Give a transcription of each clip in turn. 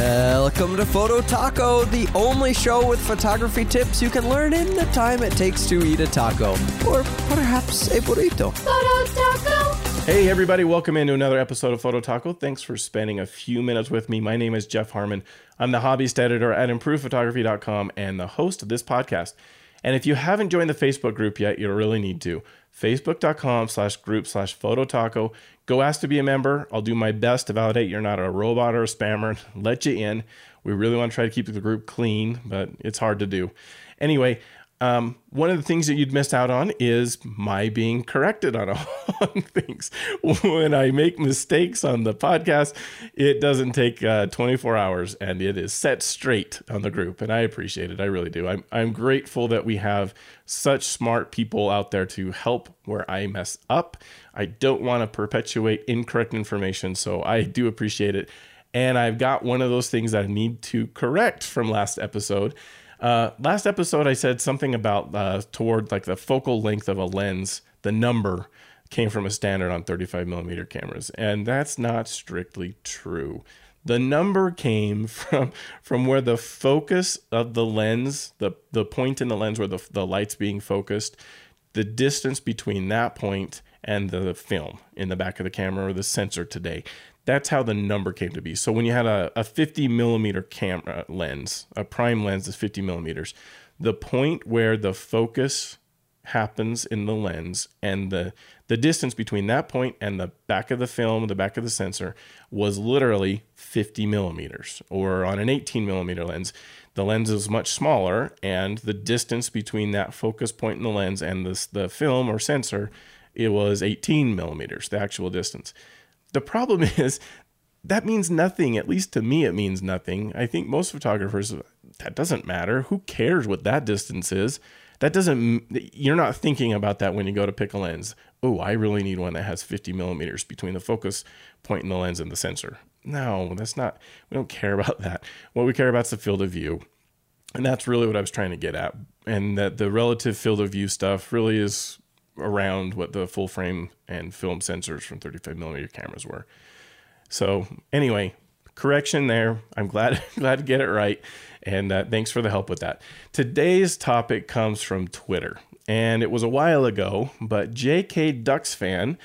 Welcome to Photo Taco, the only show with photography tips you can learn in the time it takes to eat a taco, or perhaps a burrito. Photo Taco. Hey, everybody, welcome into another episode of Photo Taco. Thanks for spending a few minutes with me. My name is Jeff Harmon. I'm the hobbyist editor at improvephotography.com and the host of this podcast. And if you haven't joined the Facebook group yet, you really need to. Facebook.com slash group slash photo taco. Go ask to be a member. I'll do my best to validate you're not a robot or a spammer, let you in. We really want to try to keep the group clean, but it's hard to do. Anyway, um, one of the things that you'd missed out on is my being corrected on, on things. When I make mistakes on the podcast, it doesn't take uh, 24 hours and it is set straight on the group. And I appreciate it. I really do. I'm, I'm grateful that we have such smart people out there to help where I mess up. I don't want to perpetuate incorrect information. So I do appreciate it. And I've got one of those things that I need to correct from last episode. Uh, last episode, I said something about uh, toward like the focal length of a lens, the number came from a standard on 35 millimeter cameras, and that's not strictly true. The number came from from where the focus of the lens, the the point in the lens where the the light's being focused, the distance between that point and the film in the back of the camera or the sensor today that's how the number came to be. So when you had a, a 50 millimeter camera lens, a prime lens is 50 millimeters, the point where the focus happens in the lens and the the distance between that point and the back of the film, the back of the sensor, was literally 50 millimeters. Or on an 18 millimeter lens, the lens is much smaller, and the distance between that focus point in the lens and this the film or sensor, it was 18 millimeters, the actual distance. The problem is that means nothing. At least to me, it means nothing. I think most photographers, that doesn't matter. Who cares what that distance is? That doesn't, you're not thinking about that when you go to pick a lens. Oh, I really need one that has 50 millimeters between the focus point in the lens and the sensor. No, that's not, we don't care about that. What we care about is the field of view. And that's really what I was trying to get at. And that the relative field of view stuff really is around what the full frame and film sensors from 35 millimeter cameras were. So anyway, correction there. I'm glad glad to get it right, and uh, thanks for the help with that. Today's topic comes from Twitter, and it was a while ago, but J.K. Ducks fan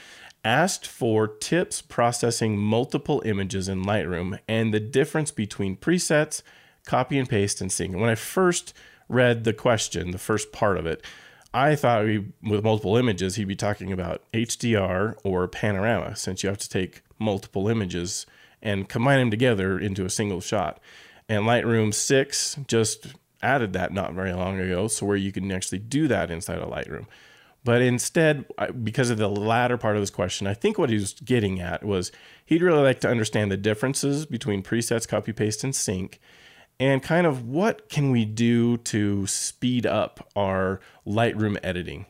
asked for tips processing multiple images in Lightroom and the difference between presets, copy and paste, and sync. And when I first read the question, the first part of it, I thought we, with multiple images, he'd be talking about HDR or panorama, since you have to take multiple images and combine them together into a single shot. And Lightroom 6 just added that not very long ago, so where you can actually do that inside of Lightroom. But instead, because of the latter part of this question, I think what he was getting at was he'd really like to understand the differences between presets, copy, paste, and sync and kind of what can we do to speed up our Lightroom editing.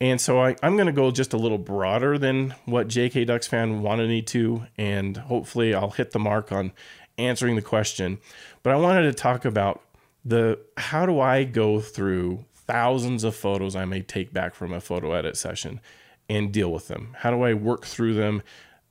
And so I, am going to go just a little broader than what JK Ducks fan wanted me to, and hopefully I'll hit the mark on answering the question. But I wanted to talk about the how do I go through thousands of photos I may take back from a photo edit session and deal with them? How do I work through them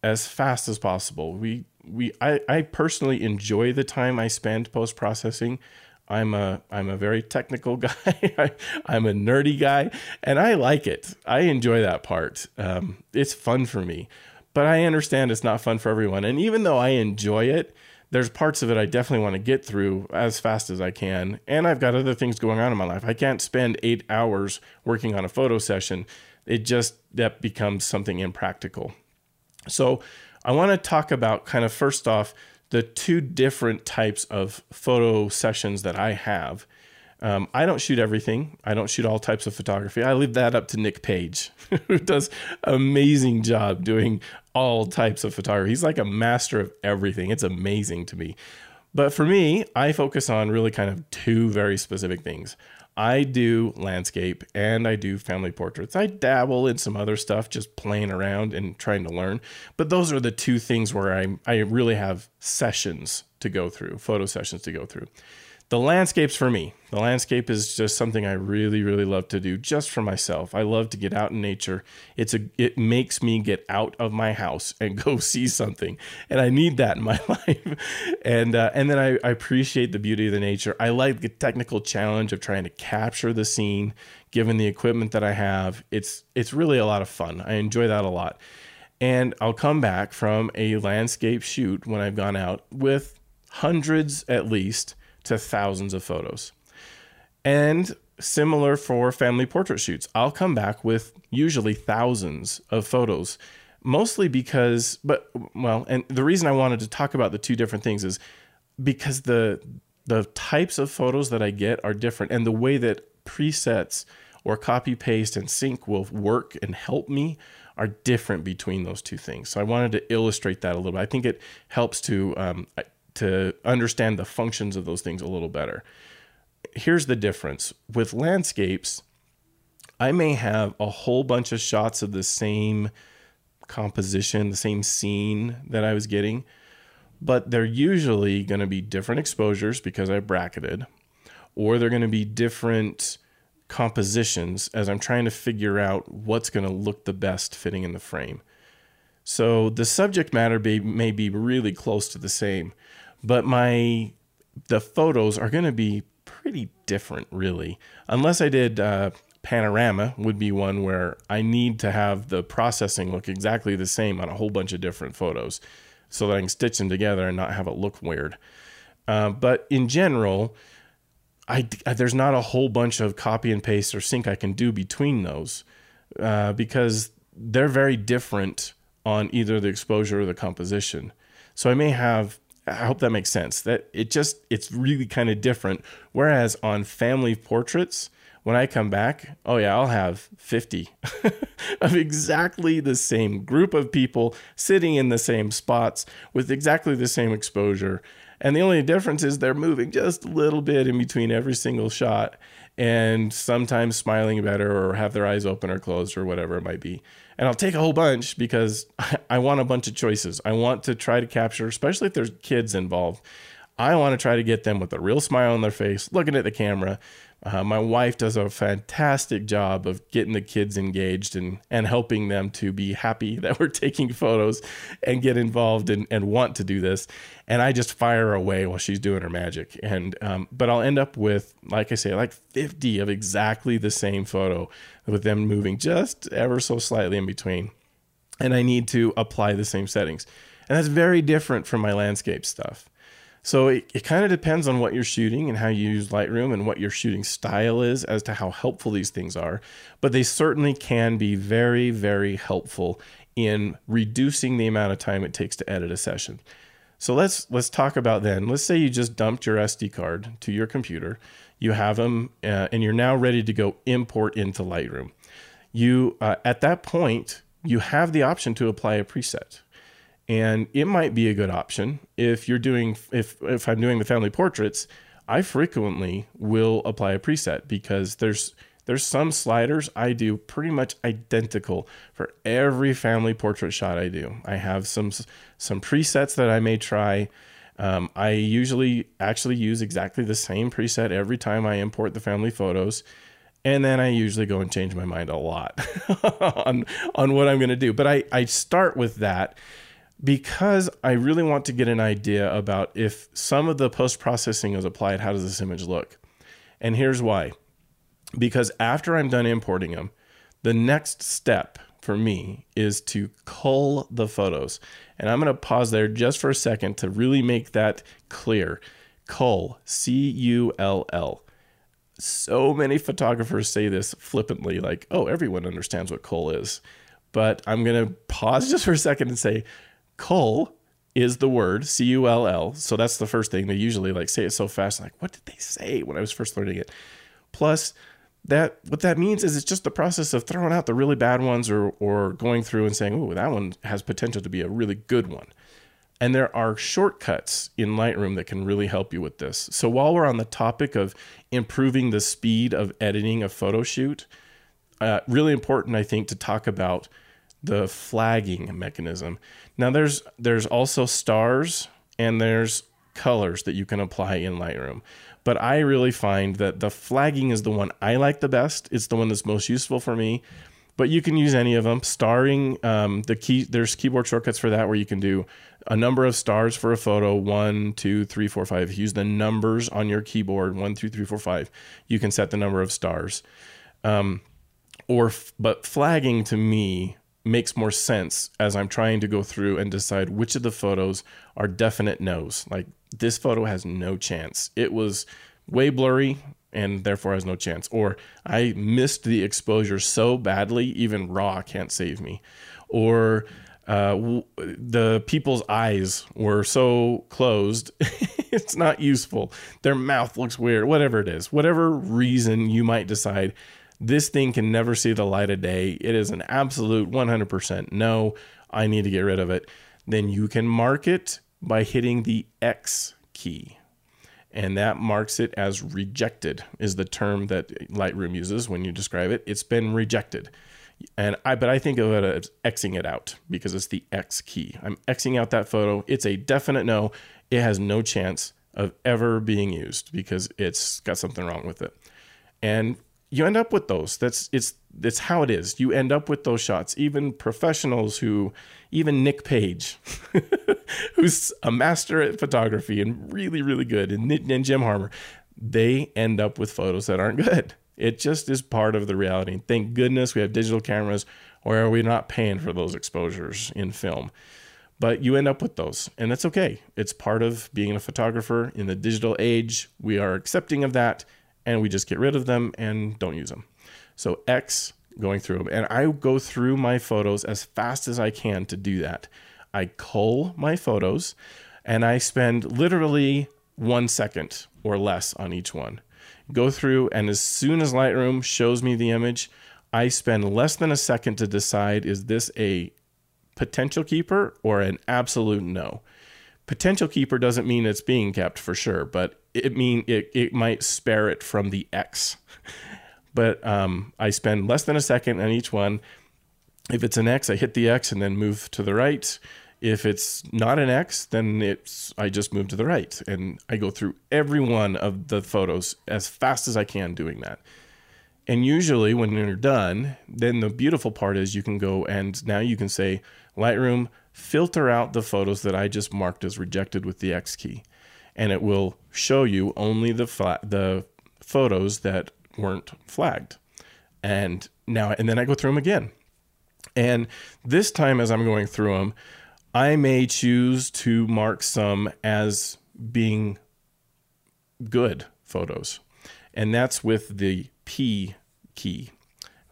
as fast as possible? We we I, I personally enjoy the time I spend post processing. I'm a I'm a very technical guy. I, am a nerdy guy, and I like it. I enjoy that part. Um, it's fun for me, but I understand it's not fun for everyone. And even though I enjoy it, there's parts of it I definitely want to get through as fast as I can. And I've got other things going on in my life. I can't spend eight hours working on a photo session. It just that becomes something impractical. So I want to talk about kind of first off the two different types of photo sessions that I have. Um, I don't shoot everything. I don't shoot all types of photography. I leave that up to Nick Page, who does amazing job doing all types of photography. He's like a master of everything. It's amazing to me. But for me, I focus on really kind of two very specific things. I do landscape and I do family portraits. I dabble in some other stuff, just playing around and trying to learn. But those are the two things where I, I really have sessions to go through, photo sessions to go through. The landscapes for me. The landscape is just something I really, really love to do just for myself. I love to get out in nature. It's a it makes me get out of my house and go see something, and I need that in my life. and uh, and then I, I appreciate the beauty of the nature. I like the technical challenge of trying to capture the scene, given the equipment that I have. It's it's really a lot of fun. I enjoy that a lot. And I'll come back from a landscape shoot when I've gone out with hundreds at least to thousands of photos. And similar for family portrait shoots, I'll come back with usually thousands of photos, mostly because, but well, and the reason I wanted to talk about the two different things is because the the types of photos that I get are different, and the way that presets or copy paste and sync will work and help me are different between those two things. So I wanted to illustrate that a little bit. I think it helps to um, to understand the functions of those things a little better. Here's the difference with landscapes, I may have a whole bunch of shots of the same composition, the same scene that I was getting, but they're usually going to be different exposures because I bracketed, or they're going to be different compositions as I'm trying to figure out what's going to look the best fitting in the frame. So the subject matter may, be really close to the same, but my the photos are going to be pretty different really. Unless i did uh, panorama would be one where i need to have the processing look exactly the same on a whole bunch of different photos so that i can stitch them together and not have it look weird. Uh, but in general I, there's not a whole bunch of copy and paste or sync i can do between those uh, because they're very different on either the exposure or the composition. So i may have I hope that makes sense. That it just it's really kind of different. Whereas on family portraits, when I come back, oh yeah, I'll have 50 of exactly the same group of people sitting in the same spots with exactly the same exposure. And the only difference is they're moving just a little bit in between every single shot and sometimes smiling better or have their eyes open or closed or whatever it might be and I'll take a whole bunch because I want a bunch of choices. I want to try to capture, especially if there's kids involved. I want to try to get them with a real smile on their face, looking at the camera, uh, my wife does a fantastic job of getting the kids engaged and, and helping them to be happy that we're taking photos and get involved and, and want to do this. And I just fire away while she's doing her magic. And um, but I'll end up with, like I say, like 50 of exactly the same photo with them moving just ever so slightly in between. And I need to apply the same settings. And that's very different from my landscape stuff. So it, it kind of depends on what you're shooting and how you use Lightroom and what your shooting style is as to how helpful these things are. But they certainly can be very, very helpful in reducing the amount of time it takes to edit a session. So let's let's talk about then. Let's say you just dumped your SD card to your computer, you have them, uh, and you're now ready to go import into Lightroom. You uh, at that point you have the option to apply a preset and it might be a good option if you're doing if if I'm doing the family portraits I frequently will apply a preset because there's there's some sliders I do pretty much identical for every family portrait shot I do. I have some some presets that I may try. Um, I usually actually use exactly the same preset every time I import the family photos, and then I usually go and change my mind a lot on on what I'm going to do. But I I start with that because I really want to get an idea about if some of the post processing is applied, how does this image look? And here's why. Because after I'm done importing them, the next step for me is to cull the photos. And I'm going to pause there just for a second to really make that clear. Cull, C U L L. So many photographers say this flippantly, like, oh, everyone understands what cull is. But I'm going to pause just for a second and say, cull is the word C U L L. So that's the first thing. They usually like say it so fast. I'm like, what did they say when I was first learning it? Plus, that what that means is it's just the process of throwing out the really bad ones or or going through and saying, oh, that one has potential to be a really good one. And there are shortcuts in Lightroom that can really help you with this. So while we're on the topic of improving the speed of editing a photo shoot, uh, really important, I think, to talk about the flagging mechanism. Now there's there's also stars and there's colors that you can apply in Lightroom. But I really find that the flagging is the one I like the best. It's the one that's most useful for me. But you can use any of them. Starring um, the key, there's keyboard shortcuts for that where you can do a number of stars for a photo one, two, three, four, five. Use the numbers on your keyboard one, two, three, four, five. You can set the number of stars. Um, or but flagging to me makes more sense as I'm trying to go through and decide which of the photos are definite no's. Like this photo has no chance. It was way blurry and therefore has no chance. Or I missed the exposure so badly, even raw can't save me. Or uh, w- the people's eyes were so closed, it's not useful. Their mouth looks weird, whatever it is, whatever reason you might decide this thing can never see the light of day. It is an absolute 100% no. I need to get rid of it. Then you can mark it by hitting the X key. And that marks it as rejected, is the term that Lightroom uses when you describe it. It's been rejected. And I, but I think of it as Xing it out because it's the X key. I'm Xing out that photo. It's a definite no. It has no chance of ever being used because it's got something wrong with it. And you end up with those. That's it's it's how it is. You end up with those shots. Even professionals who, even Nick Page, who's a master at photography and really really good, and, and Jim Harmer, they end up with photos that aren't good. It just is part of the reality. Thank goodness we have digital cameras, or are we not paying for those exposures in film? But you end up with those, and that's okay. It's part of being a photographer in the digital age. We are accepting of that and we just get rid of them and don't use them. So X going through them. And I go through my photos as fast as I can to do that. I cull my photos and I spend literally one second or less on each one. Go through, and as soon as Lightroom shows me the image, I spend less than a second to decide is this a potential keeper or an absolute no. Potential keeper doesn't mean it's being kept for sure, but it mean it, it might spare it from the X. but um, I spend less than a second on each one. If it's an X, I hit the X and then move to the right. If it's not an X, then it's I just move to the right and I go through every one of the photos as fast as I can doing that. And usually when you're done, then the beautiful part is you can go and now you can say Lightroom filter out the photos that I just marked as rejected with the X key and it will show you only the the photos that weren't flagged. And now and then I go through them again. And this time as I'm going through them, I may choose to mark some as being good photos. And that's with the P key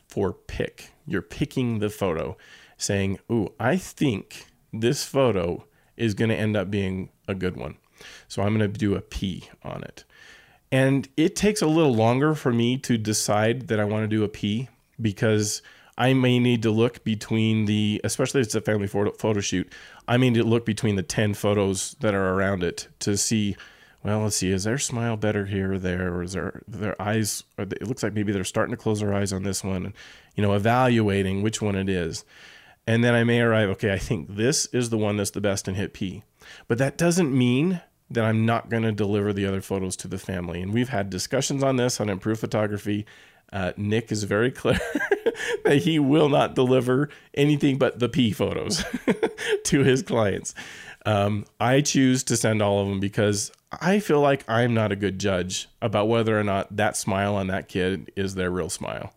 for pick. You're picking the photo, saying, Ooh, I think this photo is going to end up being a good one. So I'm going to do a P on it. And it takes a little longer for me to decide that I want to do a P because I may need to look between the, especially if it's a family photo, photo shoot, I may need to look between the 10 photos that are around it to see, well, let's see, is their smile better here or there? Or is their, their eyes, it looks like maybe they're starting to close their eyes on this one and, you know, evaluating which one it is. And then I may arrive, okay, I think this is the one that's the best and hit P. But that doesn't mean that I'm not going to deliver the other photos to the family. And we've had discussions on this on Improve Photography. Uh, Nick is very clear that he will not deliver anything but the P photos to his clients. Um, I choose to send all of them because I feel like I'm not a good judge about whether or not that smile on that kid is their real smile,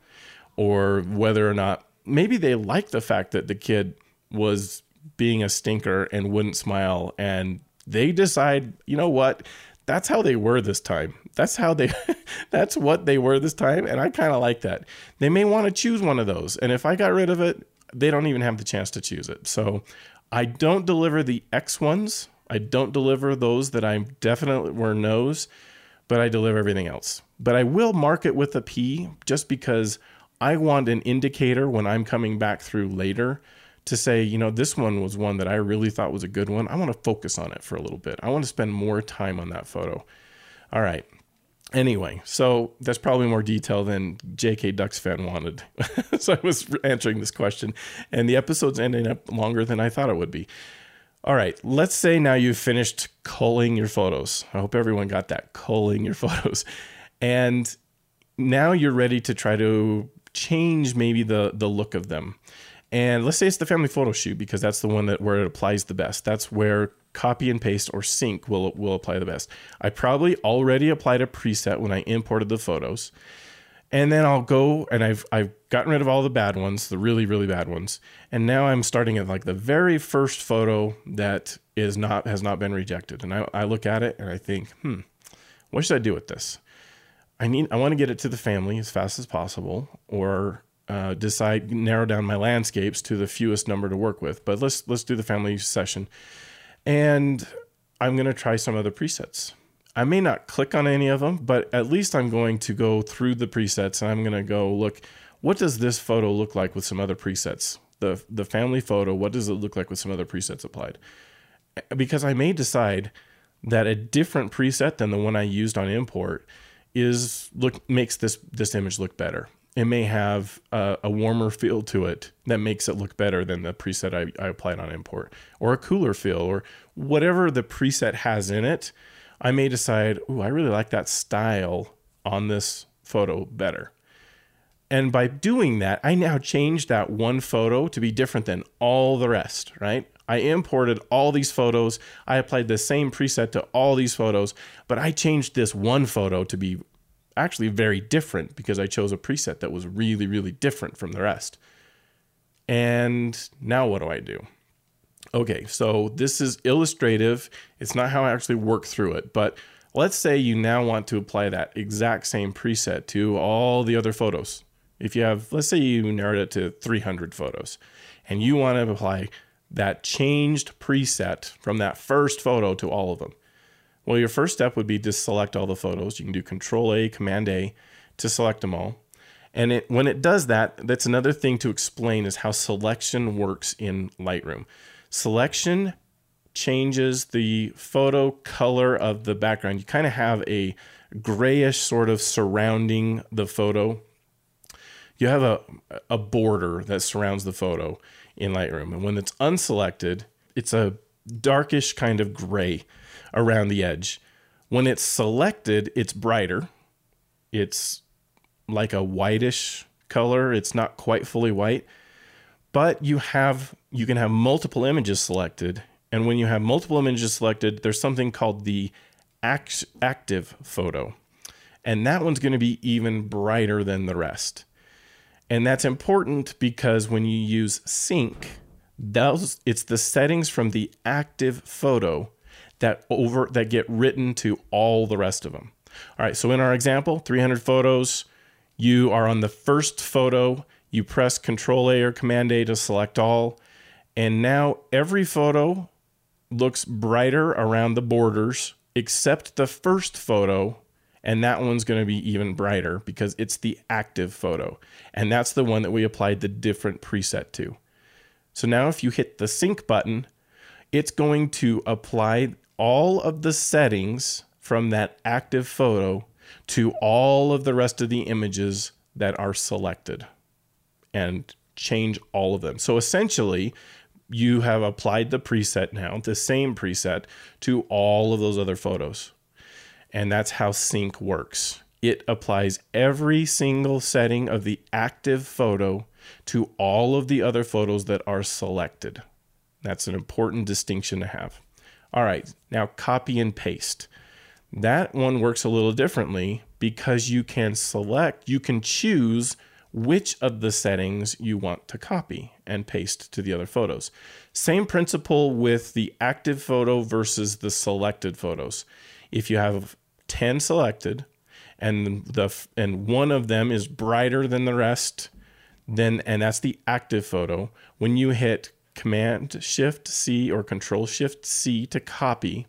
or whether or not maybe they like the fact that the kid was being a stinker and wouldn't smile and they decide, you know what? That's how they were this time. That's how they that's what they were this time and I kind of like that. They may want to choose one of those and if I got rid of it, they don't even have the chance to choose it. So I don't deliver the X ones. I don't deliver those that I definitely were no's, but I deliver everything else. But I will mark it with a P just because I want an indicator when I'm coming back through later to say, you know, this one was one that I really thought was a good one. I want to focus on it for a little bit. I want to spend more time on that photo. All right. Anyway, so that's probably more detail than JK Ducks fan wanted. so I was answering this question, and the episode's ending up longer than I thought it would be. All right, let's say now you've finished culling your photos. I hope everyone got that culling your photos. And now you're ready to try to change maybe the the look of them. And let's say it's the family photo shoot because that's the one that where it applies the best. That's where copy and paste or sync will will apply the best. I probably already applied a preset when I imported the photos. And then I'll go and I've I've gotten rid of all the bad ones, the really really bad ones. And now I'm starting at like the very first photo that is not has not been rejected. And I, I look at it and I think, hmm, what should I do with this? I need I want to get it to the family as fast as possible or uh, decide narrow down my landscapes to the fewest number to work with. But let's let's do the family session. And I'm going to try some other presets. I may not click on any of them, but at least I'm going to go through the presets and I'm going to go look what does this photo look like with some other presets? The the family photo, what does it look like with some other presets applied? Because I may decide that a different preset than the one I used on import is look makes this this image look better. It may have a, a warmer feel to it that makes it look better than the preset I, I applied on import, or a cooler feel, or whatever the preset has in it I may decide, oh, I really like that style on this photo better. And by doing that, I now change that one photo to be different than all the rest, right? I imported all these photos. I applied the same preset to all these photos, but I changed this one photo to be actually very different because I chose a preset that was really, really different from the rest. And now what do I do? Okay, so this is illustrative. It's not how I actually work through it, but let's say you now want to apply that exact same preset to all the other photos. If you have, let's say you narrowed it to 300 photos and you want to apply that changed preset from that first photo to all of them. Well, your first step would be to select all the photos. You can do Control A, Command A to select them all. And it, when it does that, that's another thing to explain is how selection works in Lightroom. Selection changes the photo color of the background. You kind of have a grayish sort of surrounding the photo. You have a, a border that surrounds the photo in Lightroom. And when it's unselected, it's a darkish kind of gray around the edge. When it's selected, it's brighter. It's like a whitish color. It's not quite fully white but you have you can have multiple images selected and when you have multiple images selected there's something called the act, active photo and that one's going to be even brighter than the rest and that's important because when you use sync those it's the settings from the active photo that over that get written to all the rest of them all right so in our example 300 photos you are on the first photo you press Control A or Command A to select all. And now every photo looks brighter around the borders except the first photo. And that one's going to be even brighter because it's the active photo. And that's the one that we applied the different preset to. So now if you hit the sync button, it's going to apply all of the settings from that active photo to all of the rest of the images that are selected and change all of them. So essentially, you have applied the preset now, the same preset, to all of those other photos. And that's how sync works. It applies every single setting of the active photo to all of the other photos that are selected. That's an important distinction to have. All right, now copy and paste. That one works a little differently because you can select, you can choose which of the settings you want to copy and paste to the other photos. Same principle with the active photo versus the selected photos. If you have 10 selected and the and one of them is brighter than the rest, then and that's the active photo, when you hit command shift C or control shift C to copy,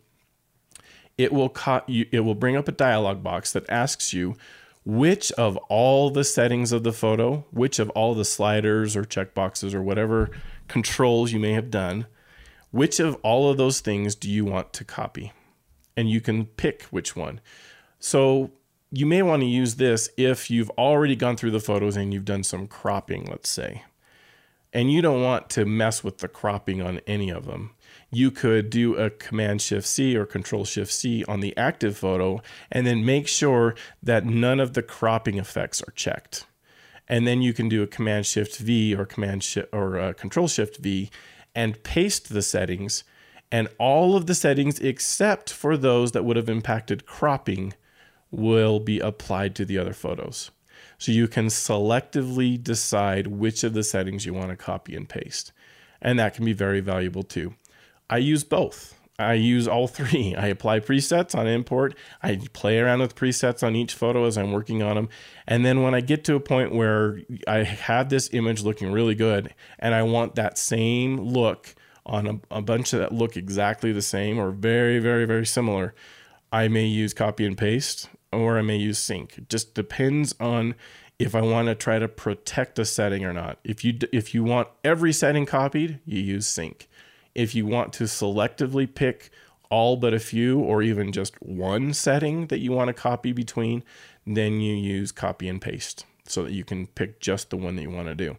it will co- it will bring up a dialog box that asks you which of all the settings of the photo, which of all the sliders or checkboxes or whatever controls you may have done, which of all of those things do you want to copy? And you can pick which one. So you may want to use this if you've already gone through the photos and you've done some cropping, let's say. and you don't want to mess with the cropping on any of them. You could do a Command Shift C or Control Shift C on the active photo and then make sure that none of the cropping effects are checked. And then you can do a Command Shift V or Command Shift or uh, Control Shift V and paste the settings and all of the settings except for those that would have impacted cropping will be applied to the other photos. So you can selectively decide which of the settings you want to copy and paste. And that can be very valuable too. I use both. I use all three. I apply presets on import. I play around with presets on each photo as I'm working on them. And then when I get to a point where I have this image looking really good and I want that same look on a, a bunch that look exactly the same or very, very, very similar, I may use copy and paste or I may use sync. It just depends on if I want to try to protect a setting or not. If you if you want every setting copied, you use sync. If you want to selectively pick all but a few or even just one setting that you want to copy between, then you use copy and paste so that you can pick just the one that you want to do.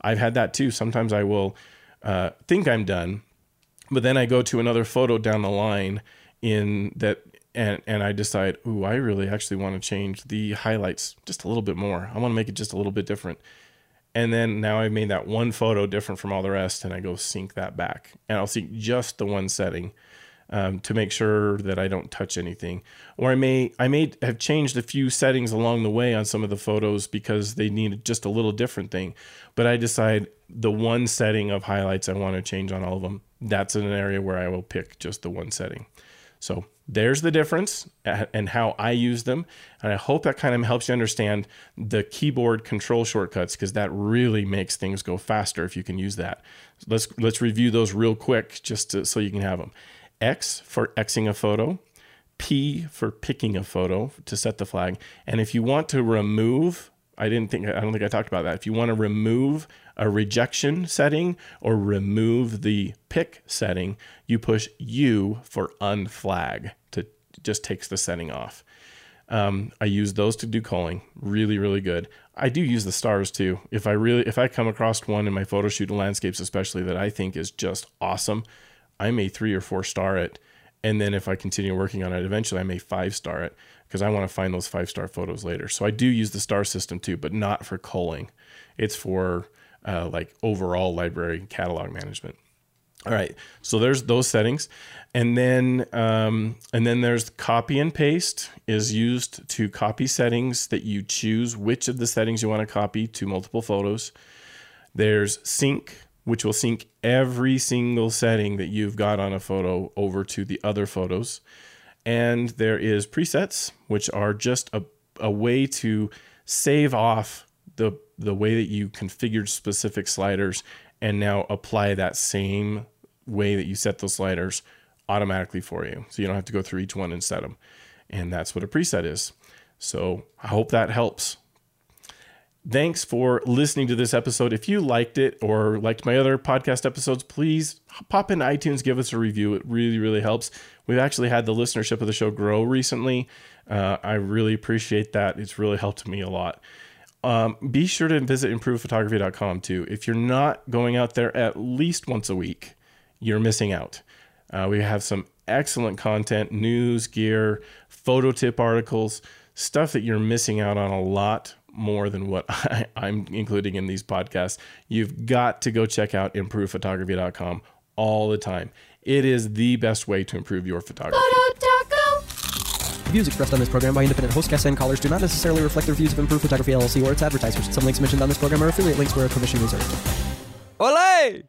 I've had that too. Sometimes I will uh, think I'm done, but then I go to another photo down the line in that and and I decide, ooh, I really actually want to change the highlights just a little bit more. I want to make it just a little bit different. And then now I've made that one photo different from all the rest, and I go sync that back, and I'll sync just the one setting um, to make sure that I don't touch anything. Or I may I may have changed a few settings along the way on some of the photos because they needed just a little different thing. But I decide the one setting of highlights I want to change on all of them. That's an area where I will pick just the one setting. So there's the difference and how I use them. And I hope that kind of helps you understand the keyboard control shortcuts because that really makes things go faster if you can use that. Let's let's review those real quick just to, so you can have them. X for Xing a photo, P for picking a photo to set the flag. And if you want to remove, I didn't think I don't think I talked about that. If you want to remove a rejection setting or remove the pick setting, you push U for unflag to just takes the setting off. Um, I use those to do culling. Really, really good. I do use the stars too. If I really, if I come across one in my photo shoot landscapes, especially that I think is just awesome, I may three or four star it. And then if I continue working on it, eventually I may five star it because I want to find those five star photos later. So I do use the star system too, but not for culling. It's for uh, like overall library catalog management. All right, so there's those settings, and then um, and then there's copy and paste is used to copy settings that you choose which of the settings you want to copy to multiple photos. There's sync, which will sync every single setting that you've got on a photo over to the other photos, and there is presets, which are just a, a way to save off the the way that you configured specific sliders and now apply that same way that you set those sliders automatically for you. So you don't have to go through each one and set them. And that's what a preset is. So I hope that helps. Thanks for listening to this episode. If you liked it or liked my other podcast episodes, please pop in iTunes, give us a review. It really, really helps. We've actually had the listenership of the show grow recently. Uh, I really appreciate that. It's really helped me a lot. Um, be sure to visit improvephotography.com too. If you're not going out there at least once a week, you're missing out. Uh, we have some excellent content, news, gear, photo tip articles, stuff that you're missing out on a lot more than what I, am including in these podcasts. You've got to go check out improvephotography.com all the time. It is the best way to improve your photography. Views expressed on this program by independent host guests and callers do not necessarily reflect the views of Improve Photography LLC or its advertisers. Some links mentioned on this program are affiliate links where a commission reserved. Olay!